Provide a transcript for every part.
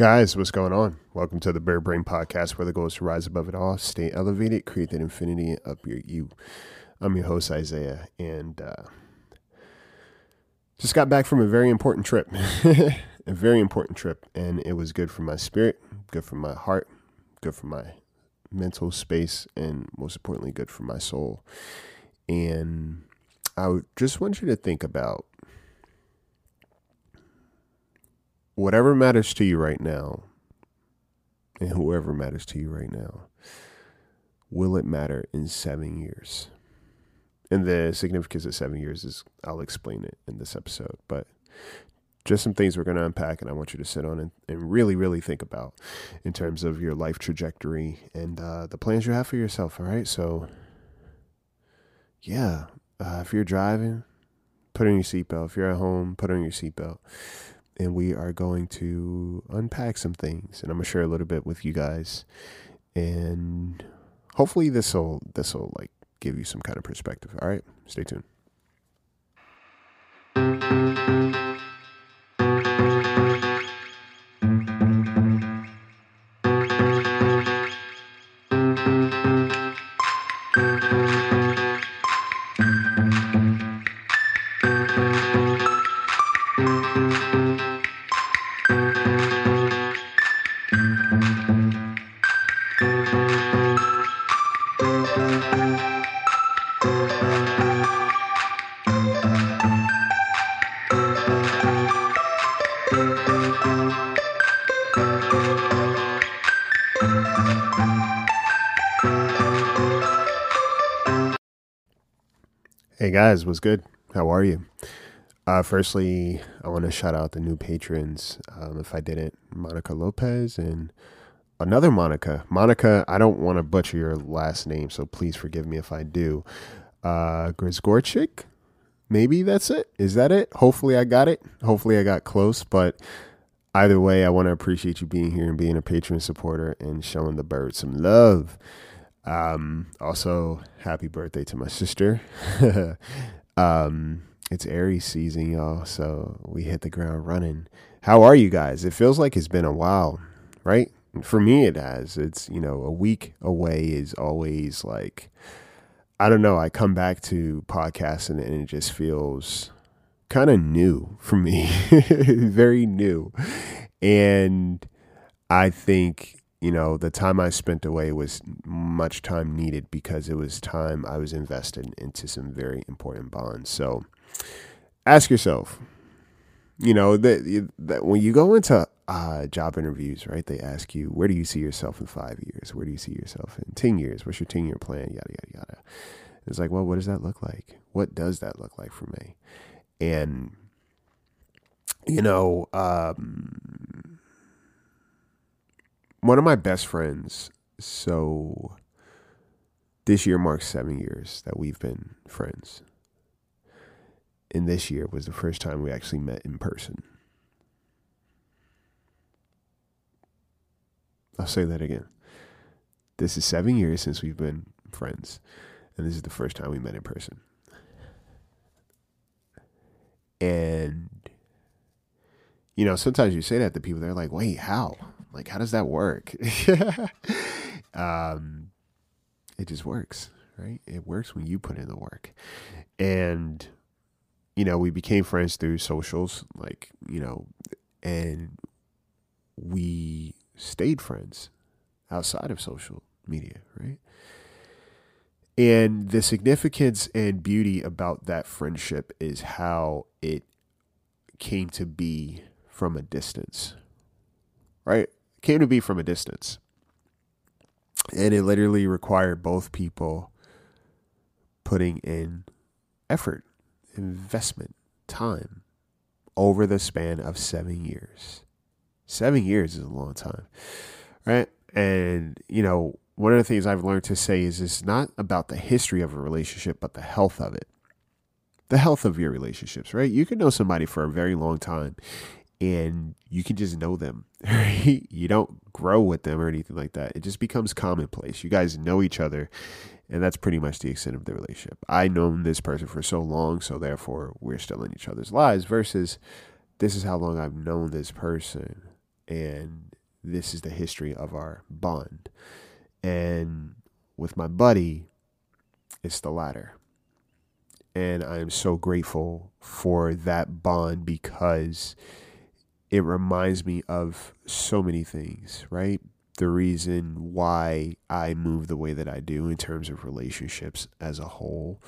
Guys, what's going on? Welcome to the Bird Brain Podcast, where the goal is to rise above it all, stay elevated, create that infinity up your you. I'm your host, Isaiah, and uh, just got back from a very important trip. a very important trip, and it was good for my spirit, good for my heart, good for my mental space, and most importantly, good for my soul. And I just want you to think about whatever matters to you right now, and whoever matters to you right now, will it matter in seven years? And the significance of seven years is, I'll explain it in this episode, but just some things we're going to unpack and I want you to sit on and, and really, really think about in terms of your life trajectory and uh, the plans you have for yourself. All right. So, yeah, uh, if you're driving, put on your seatbelt. If you're at home, put on your seatbelt and we are going to unpack some things and I'm gonna share a little bit with you guys and hopefully this will this will like give you some kind of perspective. All right, stay tuned. Hey guys, what's good? How are you? Uh, firstly, I want to shout out the new patrons. Um, if I didn't, Monica Lopez and another Monica. Monica, I don't want to butcher your last name, so please forgive me if I do. Uh, Grisgorchik, maybe that's it. Is that it? Hopefully, I got it. Hopefully, I got close. But either way, I want to appreciate you being here and being a patron supporter and showing the bird some love. Um, also, happy birthday to my sister. um, it's Aries season, y'all. So we hit the ground running. How are you guys? It feels like it's been a while, right? For me, it has. It's, you know, a week away is always like, I don't know. I come back to podcasting and it just feels kind of new for me, very new. And I think you know, the time I spent away was much time needed because it was time I was invested into some very important bonds. So ask yourself, you know, that, that when you go into uh, job interviews, right, they ask you, where do you see yourself in five years? Where do you see yourself in 10 years? What's your 10 year plan? Yada, yada, yada. It's like, well, what does that look like? What does that look like for me? And, you know, um, one of my best friends. So this year marks seven years that we've been friends. And this year was the first time we actually met in person. I'll say that again. This is seven years since we've been friends, and this is the first time we met in person. And, you know, sometimes you say that to people, they're like, wait, how? Like, how does that work? um, it just works, right? It works when you put in the work. And, you know, we became friends through socials, like, you know, and we stayed friends outside of social media, right? And the significance and beauty about that friendship is how it came to be from a distance, right? Came to be from a distance. And it literally required both people putting in effort, investment, time over the span of seven years. Seven years is a long time, right? And, you know, one of the things I've learned to say is it's not about the history of a relationship, but the health of it. The health of your relationships, right? You can know somebody for a very long time and you can just know them. You don't grow with them or anything like that. It just becomes commonplace. You guys know each other, and that's pretty much the extent of the relationship. I known this person for so long, so therefore we're still in each other's lives. Versus, this is how long I've known this person, and this is the history of our bond. And with my buddy, it's the latter. And I am so grateful for that bond because it reminds me of so many things, right? The reason why I move the way that I do in terms of relationships as a whole,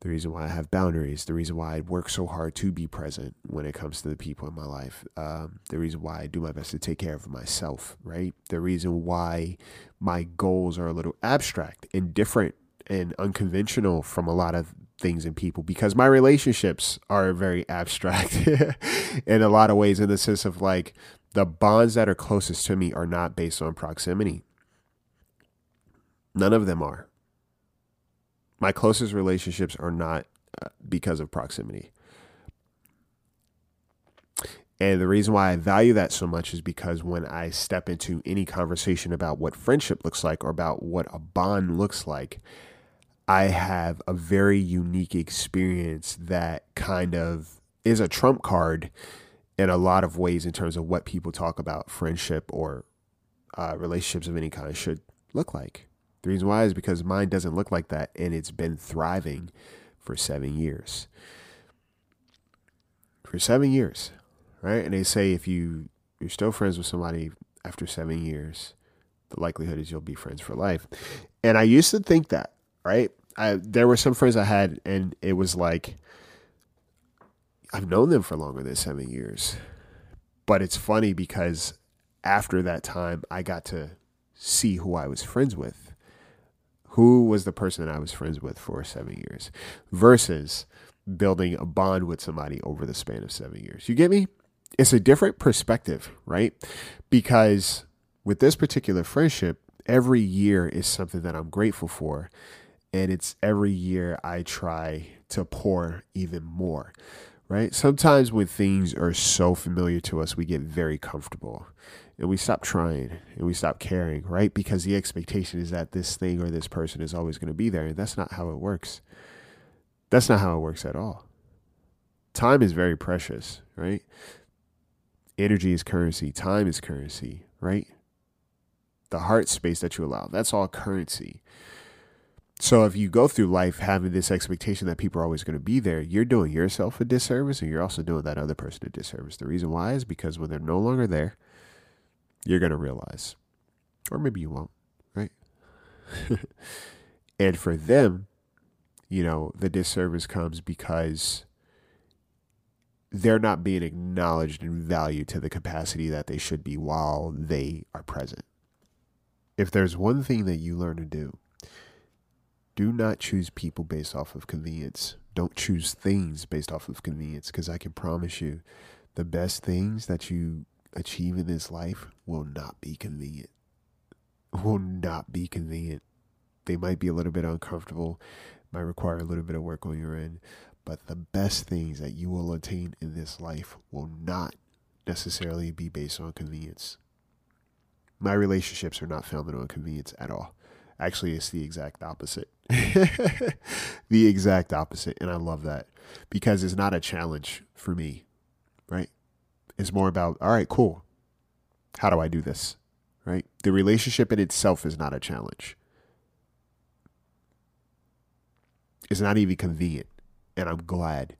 the reason why I have boundaries, the reason why I work so hard to be present when it comes to the people in my life, um, the reason why I do my best to take care of myself, right? The reason why my goals are a little abstract and different and unconventional from a lot of things and people because my relationships are very abstract in a lot of ways in the sense of like the bonds that are closest to me are not based on proximity. None of them are. My closest relationships are not uh, because of proximity. And the reason why I value that so much is because when I step into any conversation about what friendship looks like or about what a bond looks like, I have a very unique experience that kind of is a trump card in a lot of ways in terms of what people talk about friendship or uh, relationships of any kind should look like. The reason why is because mine doesn't look like that and it's been thriving for seven years. For seven years, right? And they say if you you're still friends with somebody after seven years, the likelihood is you'll be friends for life. And I used to think that, right? I there were some friends I had, and it was like I've known them for longer than seven years. But it's funny because after that time, I got to see who I was friends with. Who was the person that I was friends with for seven years versus building a bond with somebody over the span of seven years. You get me? It's a different perspective, right? Because with this particular friendship, every year is something that I'm grateful for and it's every year I try to pour even more. Right? Sometimes when things are so familiar to us, we get very comfortable and we stop trying and we stop caring, right? Because the expectation is that this thing or this person is always going to be there. And that's not how it works. That's not how it works at all. Time is very precious, right? Energy is currency, time is currency, right? The heart space that you allow, that's all currency. So if you go through life having this expectation that people are always going to be there, you're doing yourself a disservice and you're also doing that other person a disservice. The reason why is because when they're no longer there, you're going to realize. Or maybe you won't, right? and for them, you know, the disservice comes because they're not being acknowledged and valued to the capacity that they should be while they are present. If there's one thing that you learn to do, do not choose people based off of convenience. Don't choose things based off of convenience because I can promise you the best things that you achieve in this life will not be convenient. Will not be convenient. They might be a little bit uncomfortable, might require a little bit of work on your end, but the best things that you will attain in this life will not necessarily be based on convenience. My relationships are not founded on convenience at all. Actually, it's the exact opposite. the exact opposite. And I love that because it's not a challenge for me, right? It's more about, all right, cool. How do I do this? Right? The relationship in itself is not a challenge. It's not even convenient. And I'm glad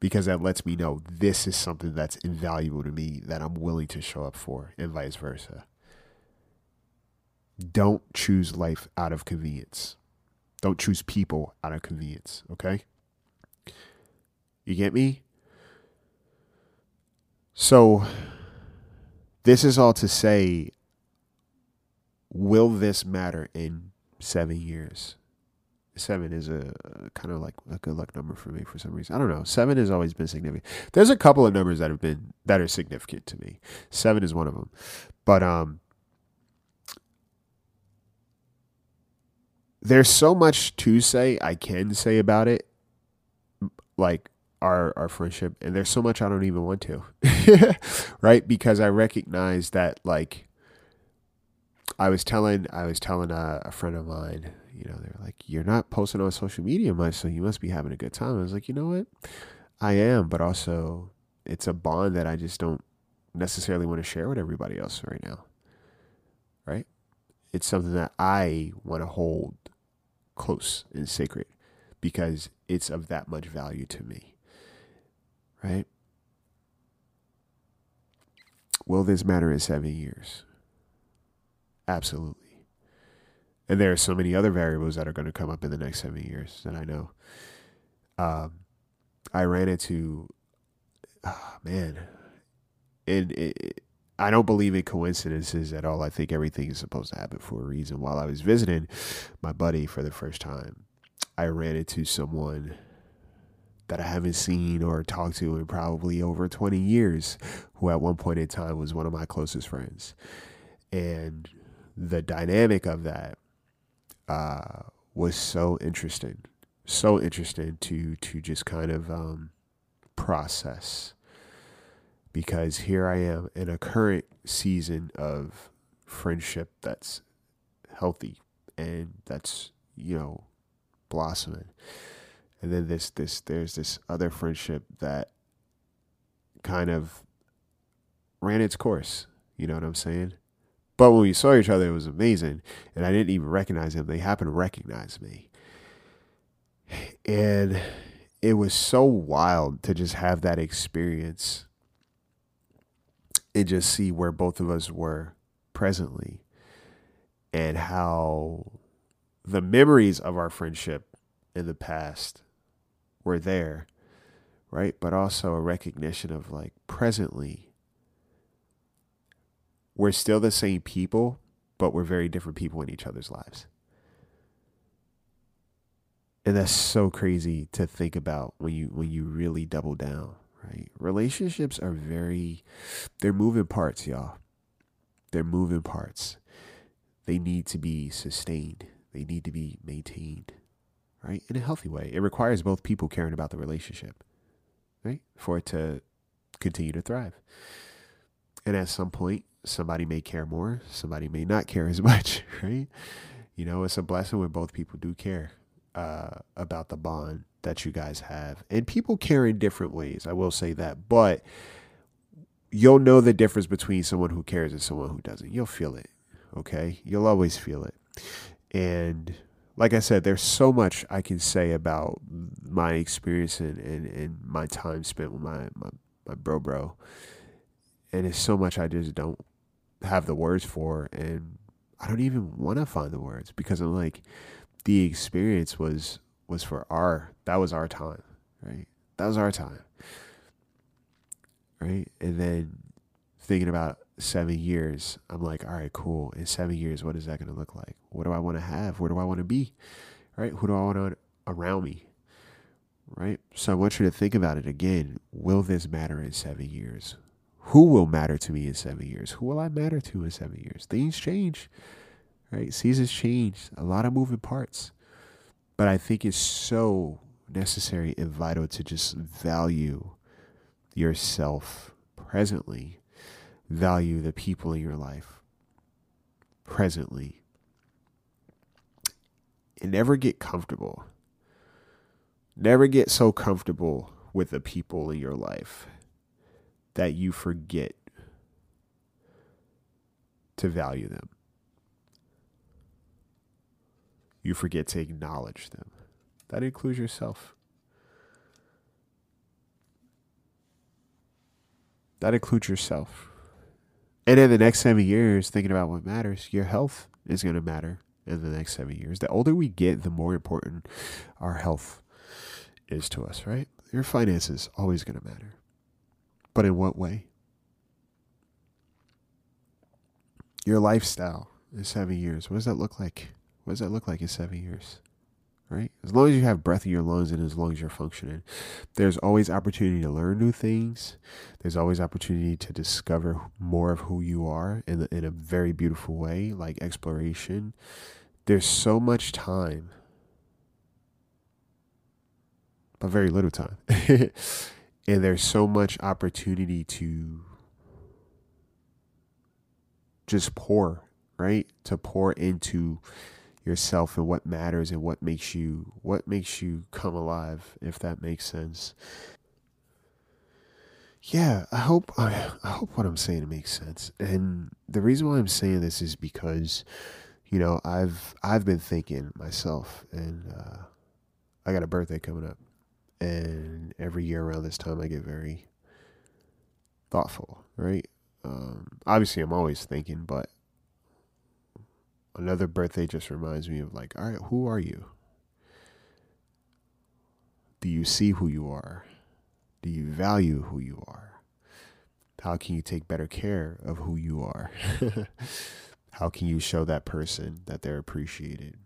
because that lets me know this is something that's invaluable to me that I'm willing to show up for, and vice versa. Don't choose life out of convenience. Don't choose people out of convenience, okay? You get me? So, this is all to say will this matter in seven years? Seven is a, a kind of like a good luck number for me for some reason. I don't know. Seven has always been significant. There's a couple of numbers that have been that are significant to me. Seven is one of them. But um there's so much to say I can say about it, like our our friendship, and there's so much I don't even want to, right? Because I recognize that like I was telling I was telling a, a friend of mine, you know, they're like, "You're not posting on social media much, so you must be having a good time." I was like, "You know what? I am, but also it's a bond that I just don't necessarily want to share with everybody else right now. Right? It's something that I want to hold close and sacred because it's of that much value to me. Right? Will this matter in seven years? Absolutely. And there are so many other variables that are going to come up in the next seven years that I know. Um, I ran into, oh, man, and it, I don't believe in coincidences at all. I think everything is supposed to happen for a reason. While I was visiting my buddy for the first time, I ran into someone that I haven't seen or talked to in probably over 20 years, who at one point in time was one of my closest friends. And the dynamic of that uh, was so interesting, so interesting to to just kind of um, process because here I am in a current season of friendship that's healthy and that's you know blossoming. And then this this there's this other friendship that kind of ran its course you know what i'm saying? But when we saw each other it was amazing and i didn't even recognize him they happened to recognize me. And it was so wild to just have that experience and just see where both of us were presently and how the memories of our friendship in the past were there, right? But also a recognition of like presently, we're still the same people, but we're very different people in each other's lives. And that's so crazy to think about when you when you really double down right? Relationships are very, they're moving parts, y'all. They're moving parts. They need to be sustained, they need to be maintained, right? In a healthy way. It requires both people caring about the relationship, right? For it to continue to thrive. And at some point, somebody may care more, somebody may not care as much, right? You know, it's a blessing when both people do care uh, about the bond that you guys have. And people care in different ways. I will say that. But you'll know the difference between someone who cares and someone who doesn't. You'll feel it. Okay. You'll always feel it. And like I said, there's so much I can say about my experience and, and, and my time spent with my, my, my bro bro. And it's so much I just don't have the words for. And I don't even want to find the words because I'm like, the experience was was for our that was our time, right? That was our time. Right? And then thinking about seven years, I'm like, all right, cool. In seven years, what is that going to look like? What do I want to have? Where do I want to be? Right? Who do I want to around me? Right? So I want you to think about it again. Will this matter in seven years? Who will matter to me in seven years? Who will I matter to in seven years? Things change, right? Seasons change. A lot of moving parts. But I think it's so necessary and vital to just value yourself presently, value the people in your life presently, and never get comfortable. Never get so comfortable with the people in your life that you forget to value them. you forget to acknowledge them. That includes yourself. That includes yourself. And in the next seven years, thinking about what matters, your health is going to matter in the next seven years. The older we get, the more important our health is to us, right? Your finances always going to matter. But in what way? Your lifestyle in seven years, what does that look like? What does that look like in seven years? Right? As long as you have breath in your lungs and as long as you're functioning, there's always opportunity to learn new things. There's always opportunity to discover more of who you are in, in a very beautiful way, like exploration. There's so much time, but very little time. and there's so much opportunity to just pour, right? To pour into yourself and what matters and what makes you what makes you come alive if that makes sense yeah, I hope I, hope what I'm saying makes sense. And the reason why I'm saying this is because, you know, I've I've been thinking myself, and uh, I got a birthday coming up, and every year around this time I get very thoughtful, right? Um, obviously, I'm always thinking, but another birthday just reminds me of like, all right, who are you? Do you see who you are? Do you value who you are? How can you take better care of who you are? How can you show that person that they're appreciated?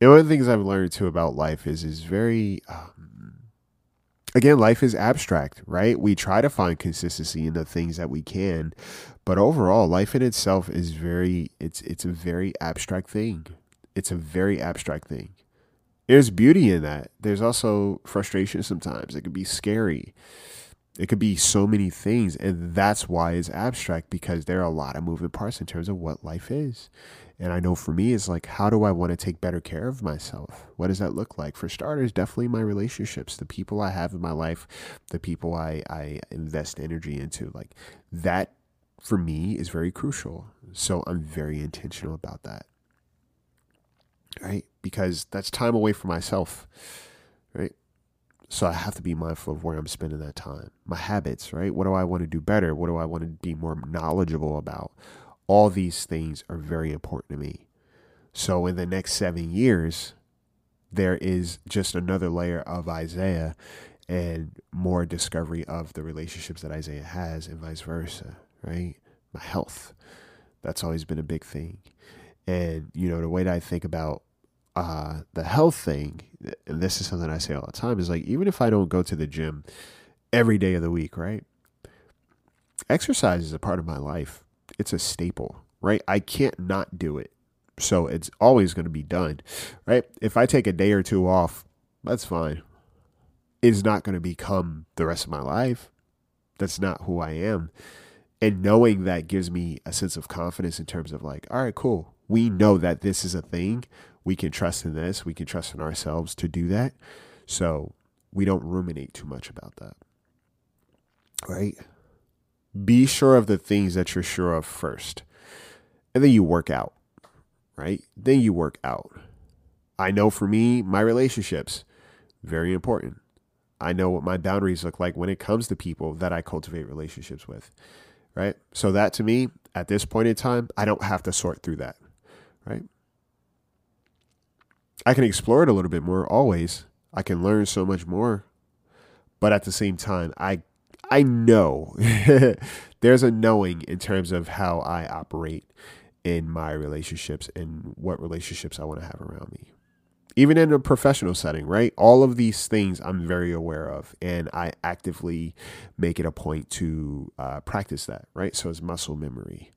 And one of the things I've learned too about life is is very um, again, life is abstract, right? We try to find consistency in the things that we can, but overall, life in itself is very it's it's a very abstract thing. It's a very abstract thing. There's beauty in that. There's also frustration sometimes. It could be scary. It could be so many things, and that's why it's abstract because there are a lot of moving parts in terms of what life is. And I know for me, it's like, how do I want to take better care of myself? What does that look like? For starters, definitely my relationships, the people I have in my life, the people I, I invest energy into. Like that for me is very crucial. So I'm very intentional about that. Right? Because that's time away from myself. Right? So I have to be mindful of where I'm spending that time. My habits, right? What do I want to do better? What do I want to be more knowledgeable about? All these things are very important to me. So in the next seven years, there is just another layer of Isaiah and more discovery of the relationships that Isaiah has and vice versa, right? My health. That's always been a big thing. And, you know, the way that I think about uh, the health thing, and this is something I say all the time, is like, even if I don't go to the gym every day of the week, right? Exercise is a part of my life it's a staple, right? I can't not do it. So it's always going to be done, right? If I take a day or two off, that's fine. It's not going to become the rest of my life. That's not who I am. And knowing that gives me a sense of confidence in terms of like, all right, cool. We know that this is a thing. We can trust in this. We can trust in ourselves to do that. So we don't ruminate too much about that. Right? Be sure of the things that you're sure of first. And then you work out, right? Then you work out. I know for me, my relationships, very important. I know what my boundaries look like when it comes to people that I cultivate relationships with, right? So that to me, at this point in time, I don't have to sort through that, right? I can explore it a little bit more always. I can learn so much more. But at the same time, I I know there's a knowing in terms of how I operate in my relationships and what relationships I want to have around me. Even in a professional setting, right? All of these things I'm very aware of, and I actively make it a point to uh, practice that, right? So it's muscle memory,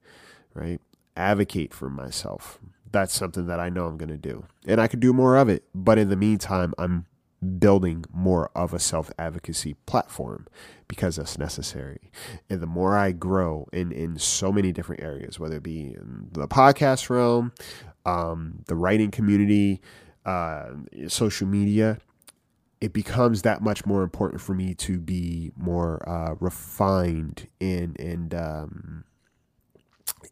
right? Advocate for myself. That's something that I know I'm going to do, and I could do more of it. But in the meantime, I'm building more of a self advocacy platform because that's necessary. And the more I grow in, in so many different areas, whether it be in the podcast realm, um, the writing community, uh, social media, it becomes that much more important for me to be more uh, refined and and um,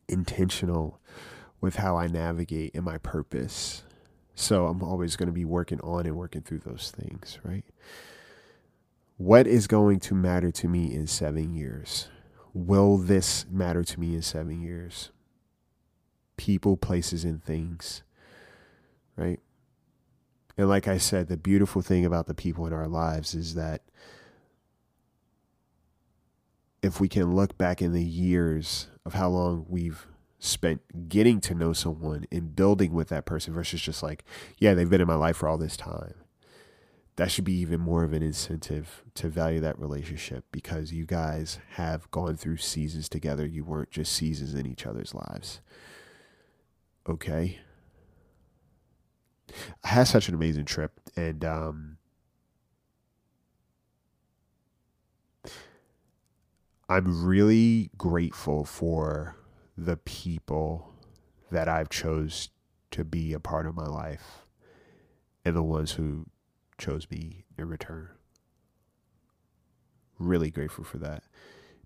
intentional with how I navigate in my purpose so I'm always going to be working on and working through those things, right? What is going to matter to me in seven years? Will this matter to me in seven years? People, places, and things, right? And like I said, the beautiful thing about the people in our lives is that if we can look back in the years of how long we've spent getting to know someone and building with that person versus just like, yeah, they've been in my life for all this time. That should be even more of an incentive to value that relationship because you guys have gone through seasons together. You weren't just seasons in each other's lives. Okay. I had such an amazing trip and um I'm really grateful for the people that I've chose to be a part of my life and the ones who chose me in return. Really grateful for that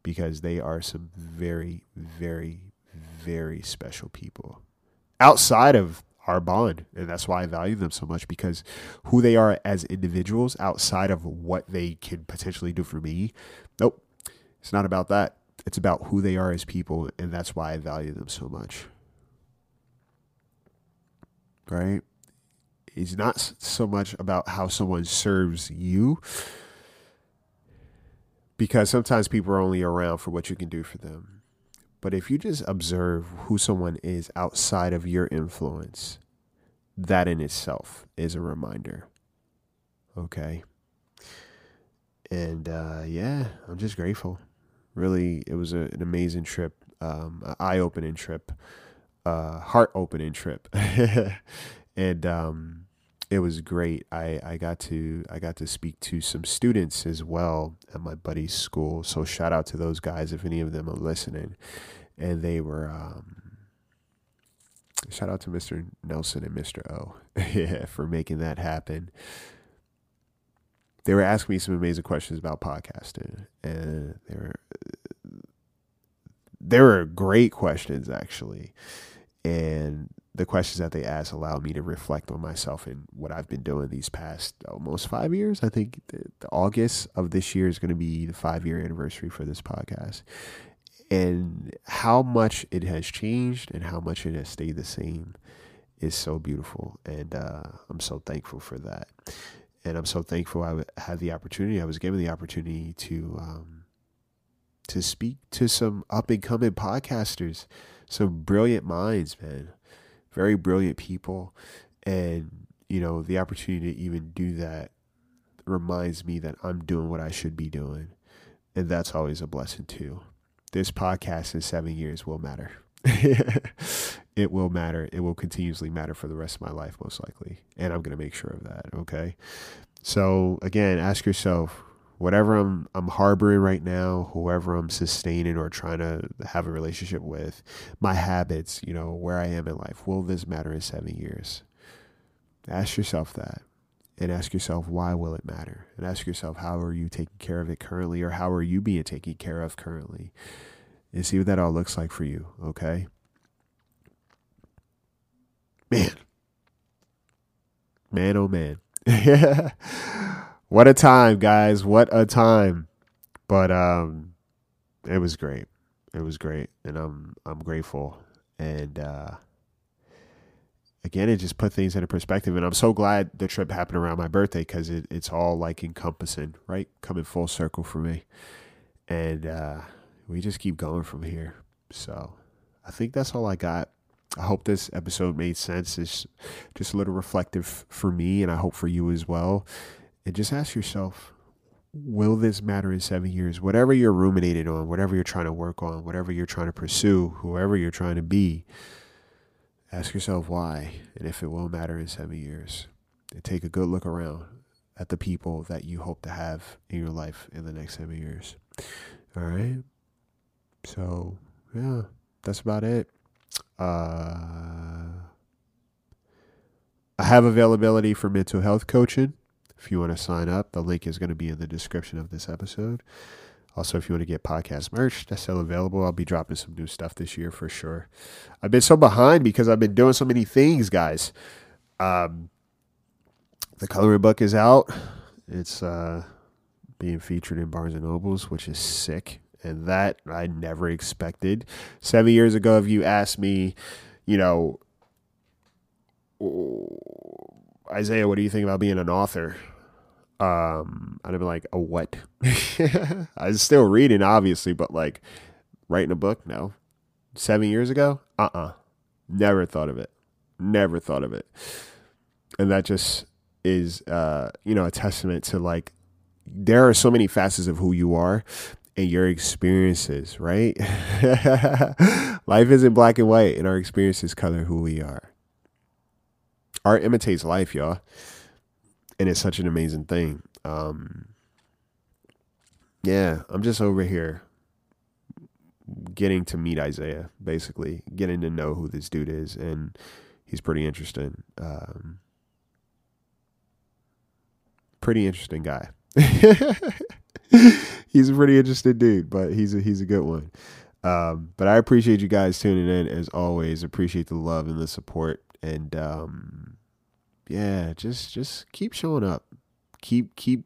because they are some very, very, very special people outside of our bond. And that's why I value them so much because who they are as individuals outside of what they can potentially do for me, nope, it's not about that. It's about who they are as people. And that's why I value them so much. Right? It's not so much about how someone serves you because sometimes people are only around for what you can do for them. But if you just observe who someone is outside of your influence, that in itself is a reminder. Okay. And uh, yeah, I'm just grateful. Really, it was a, an amazing trip, um, eye opening trip, uh, heart opening trip. and um, it was great. I, I got to I got to speak to some students as well at my buddy's school. So shout out to those guys if any of them are listening. And they were um, shout out to Mr. Nelson and Mr. O yeah, for making that happen. They were asking me some amazing questions about podcasting, and they were they were great questions actually. And the questions that they asked allowed me to reflect on myself and what I've been doing these past almost five years. I think the, the August of this year is going to be the five year anniversary for this podcast. And how much it has changed and how much it has stayed the same is so beautiful. And uh, I'm so thankful for that. And I'm so thankful I had the opportunity, I was given the opportunity to. Um, to speak to some up and coming podcasters, some brilliant minds, man very brilliant people. And, you know, the opportunity to even do that reminds me that I'm doing what I should be doing. And that's always a blessing too. This podcast in seven years will matter. it will matter. It will continuously matter for the rest of my life, most likely. And I'm going to make sure of that. Okay. So, again, ask yourself whatever I'm I'm harboring right now, whoever I'm sustaining or trying to have a relationship with, my habits, you know, where I am in life, will this matter in seven years? Ask yourself that. And ask yourself why will it matter? And ask yourself how are you taking care of it currently or how are you being taken care of currently? And see what that all looks like for you, okay? Man. Man oh man. what a time, guys. What a time. But um it was great. It was great. And I'm I'm grateful. And uh again it just put things into perspective and i'm so glad the trip happened around my birthday because it, it's all like encompassing right coming full circle for me and uh, we just keep going from here so i think that's all i got i hope this episode made sense it's just a little reflective for me and i hope for you as well and just ask yourself will this matter in seven years? Whatever you're ruminating on, whatever you're trying to work on, whatever you're trying to pursue, whoever you're trying to be, ask yourself why and if it will matter in seven years. And take a good look around at the people that you hope to have in your life in the next seven years. All right. So, yeah, that's about it. Uh, I have availability for mental health coaching. If you want to sign up, the link is going to be in the description of this episode. Also, if you want to get podcast merch, that's still available. I'll be dropping some new stuff this year for sure. I've been so behind because I've been doing so many things, guys. Um, the coloring book is out. It's uh, being featured in Barnes and Nobles, which is sick. And that I never expected. Seven years ago, if you asked me, you know, Isaiah, what do you think about being an author? Um, I'd have been like, a what? I was still reading, obviously, but like writing a book, no. Seven years ago, uh uh-uh. uh, never thought of it, never thought of it, and that just is, uh, you know, a testament to like there are so many facets of who you are and your experiences, right? Life isn't black and white, and our experiences color who we are art imitates life, y'all. And it's such an amazing thing. Um, yeah, I'm just over here getting to meet Isaiah, basically, getting to know who this dude is. And he's pretty interesting. Um, pretty interesting guy. he's a pretty interesting dude, but he's a, he's a good one. Um, but I appreciate you guys tuning in as always. Appreciate the love and the support, and um, yeah, just just keep showing up. Keep keep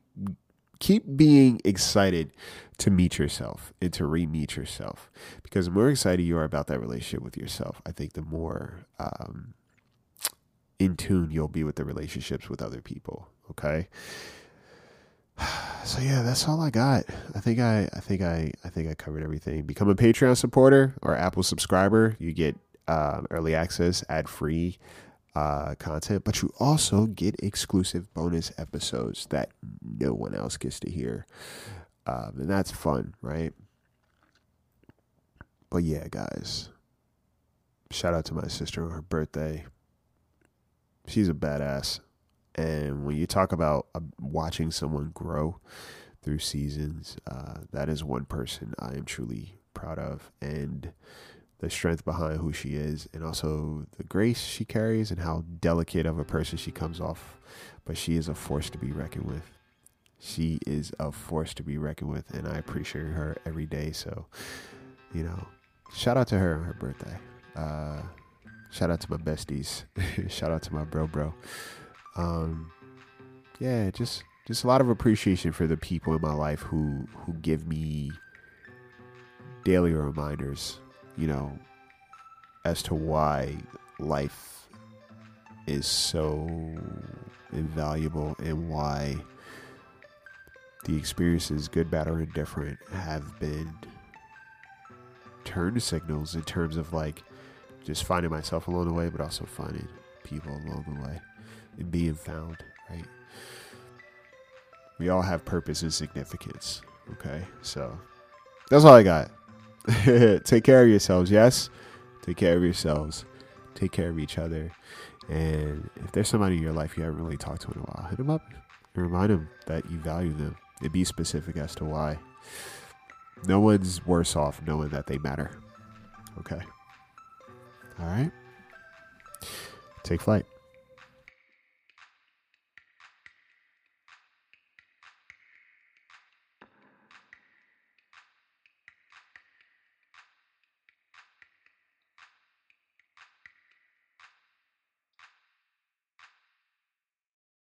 keep being excited to meet yourself and to re-meet yourself because the more excited you are about that relationship with yourself i think the more um, in tune you'll be with the relationships with other people okay so yeah that's all i got i think i i think i i think i covered everything become a patreon supporter or apple subscriber you get um, early access ad free uh, content, but you also get exclusive bonus episodes that no one else gets to hear. Um, and that's fun, right? But yeah, guys, shout out to my sister on her birthday. She's a badass. And when you talk about uh, watching someone grow through seasons, uh, that is one person I am truly proud of. And the strength behind who she is and also the grace she carries and how delicate of a person she comes off. But she is a force to be reckoned with. She is a force to be reckoned with, and I appreciate her every day. So, you know, shout out to her on her birthday. Uh, shout out to my besties. shout out to my bro, bro. Um, yeah, just just a lot of appreciation for the people in my life who who give me daily reminders you know, as to why life is so invaluable and why the experiences, good, bad, or indifferent, have been turn signals in terms of like just finding myself along the way, but also finding people along the way being found, right? We all have purpose and significance, okay? So that's all I got. take care of yourselves, yes? Take care of yourselves. Take care of each other. And if there's somebody in your life you haven't really talked to in a while, hit them up and remind them that you value them and be specific as to why. No one's worse off knowing that they matter. Okay. All right. Take flight.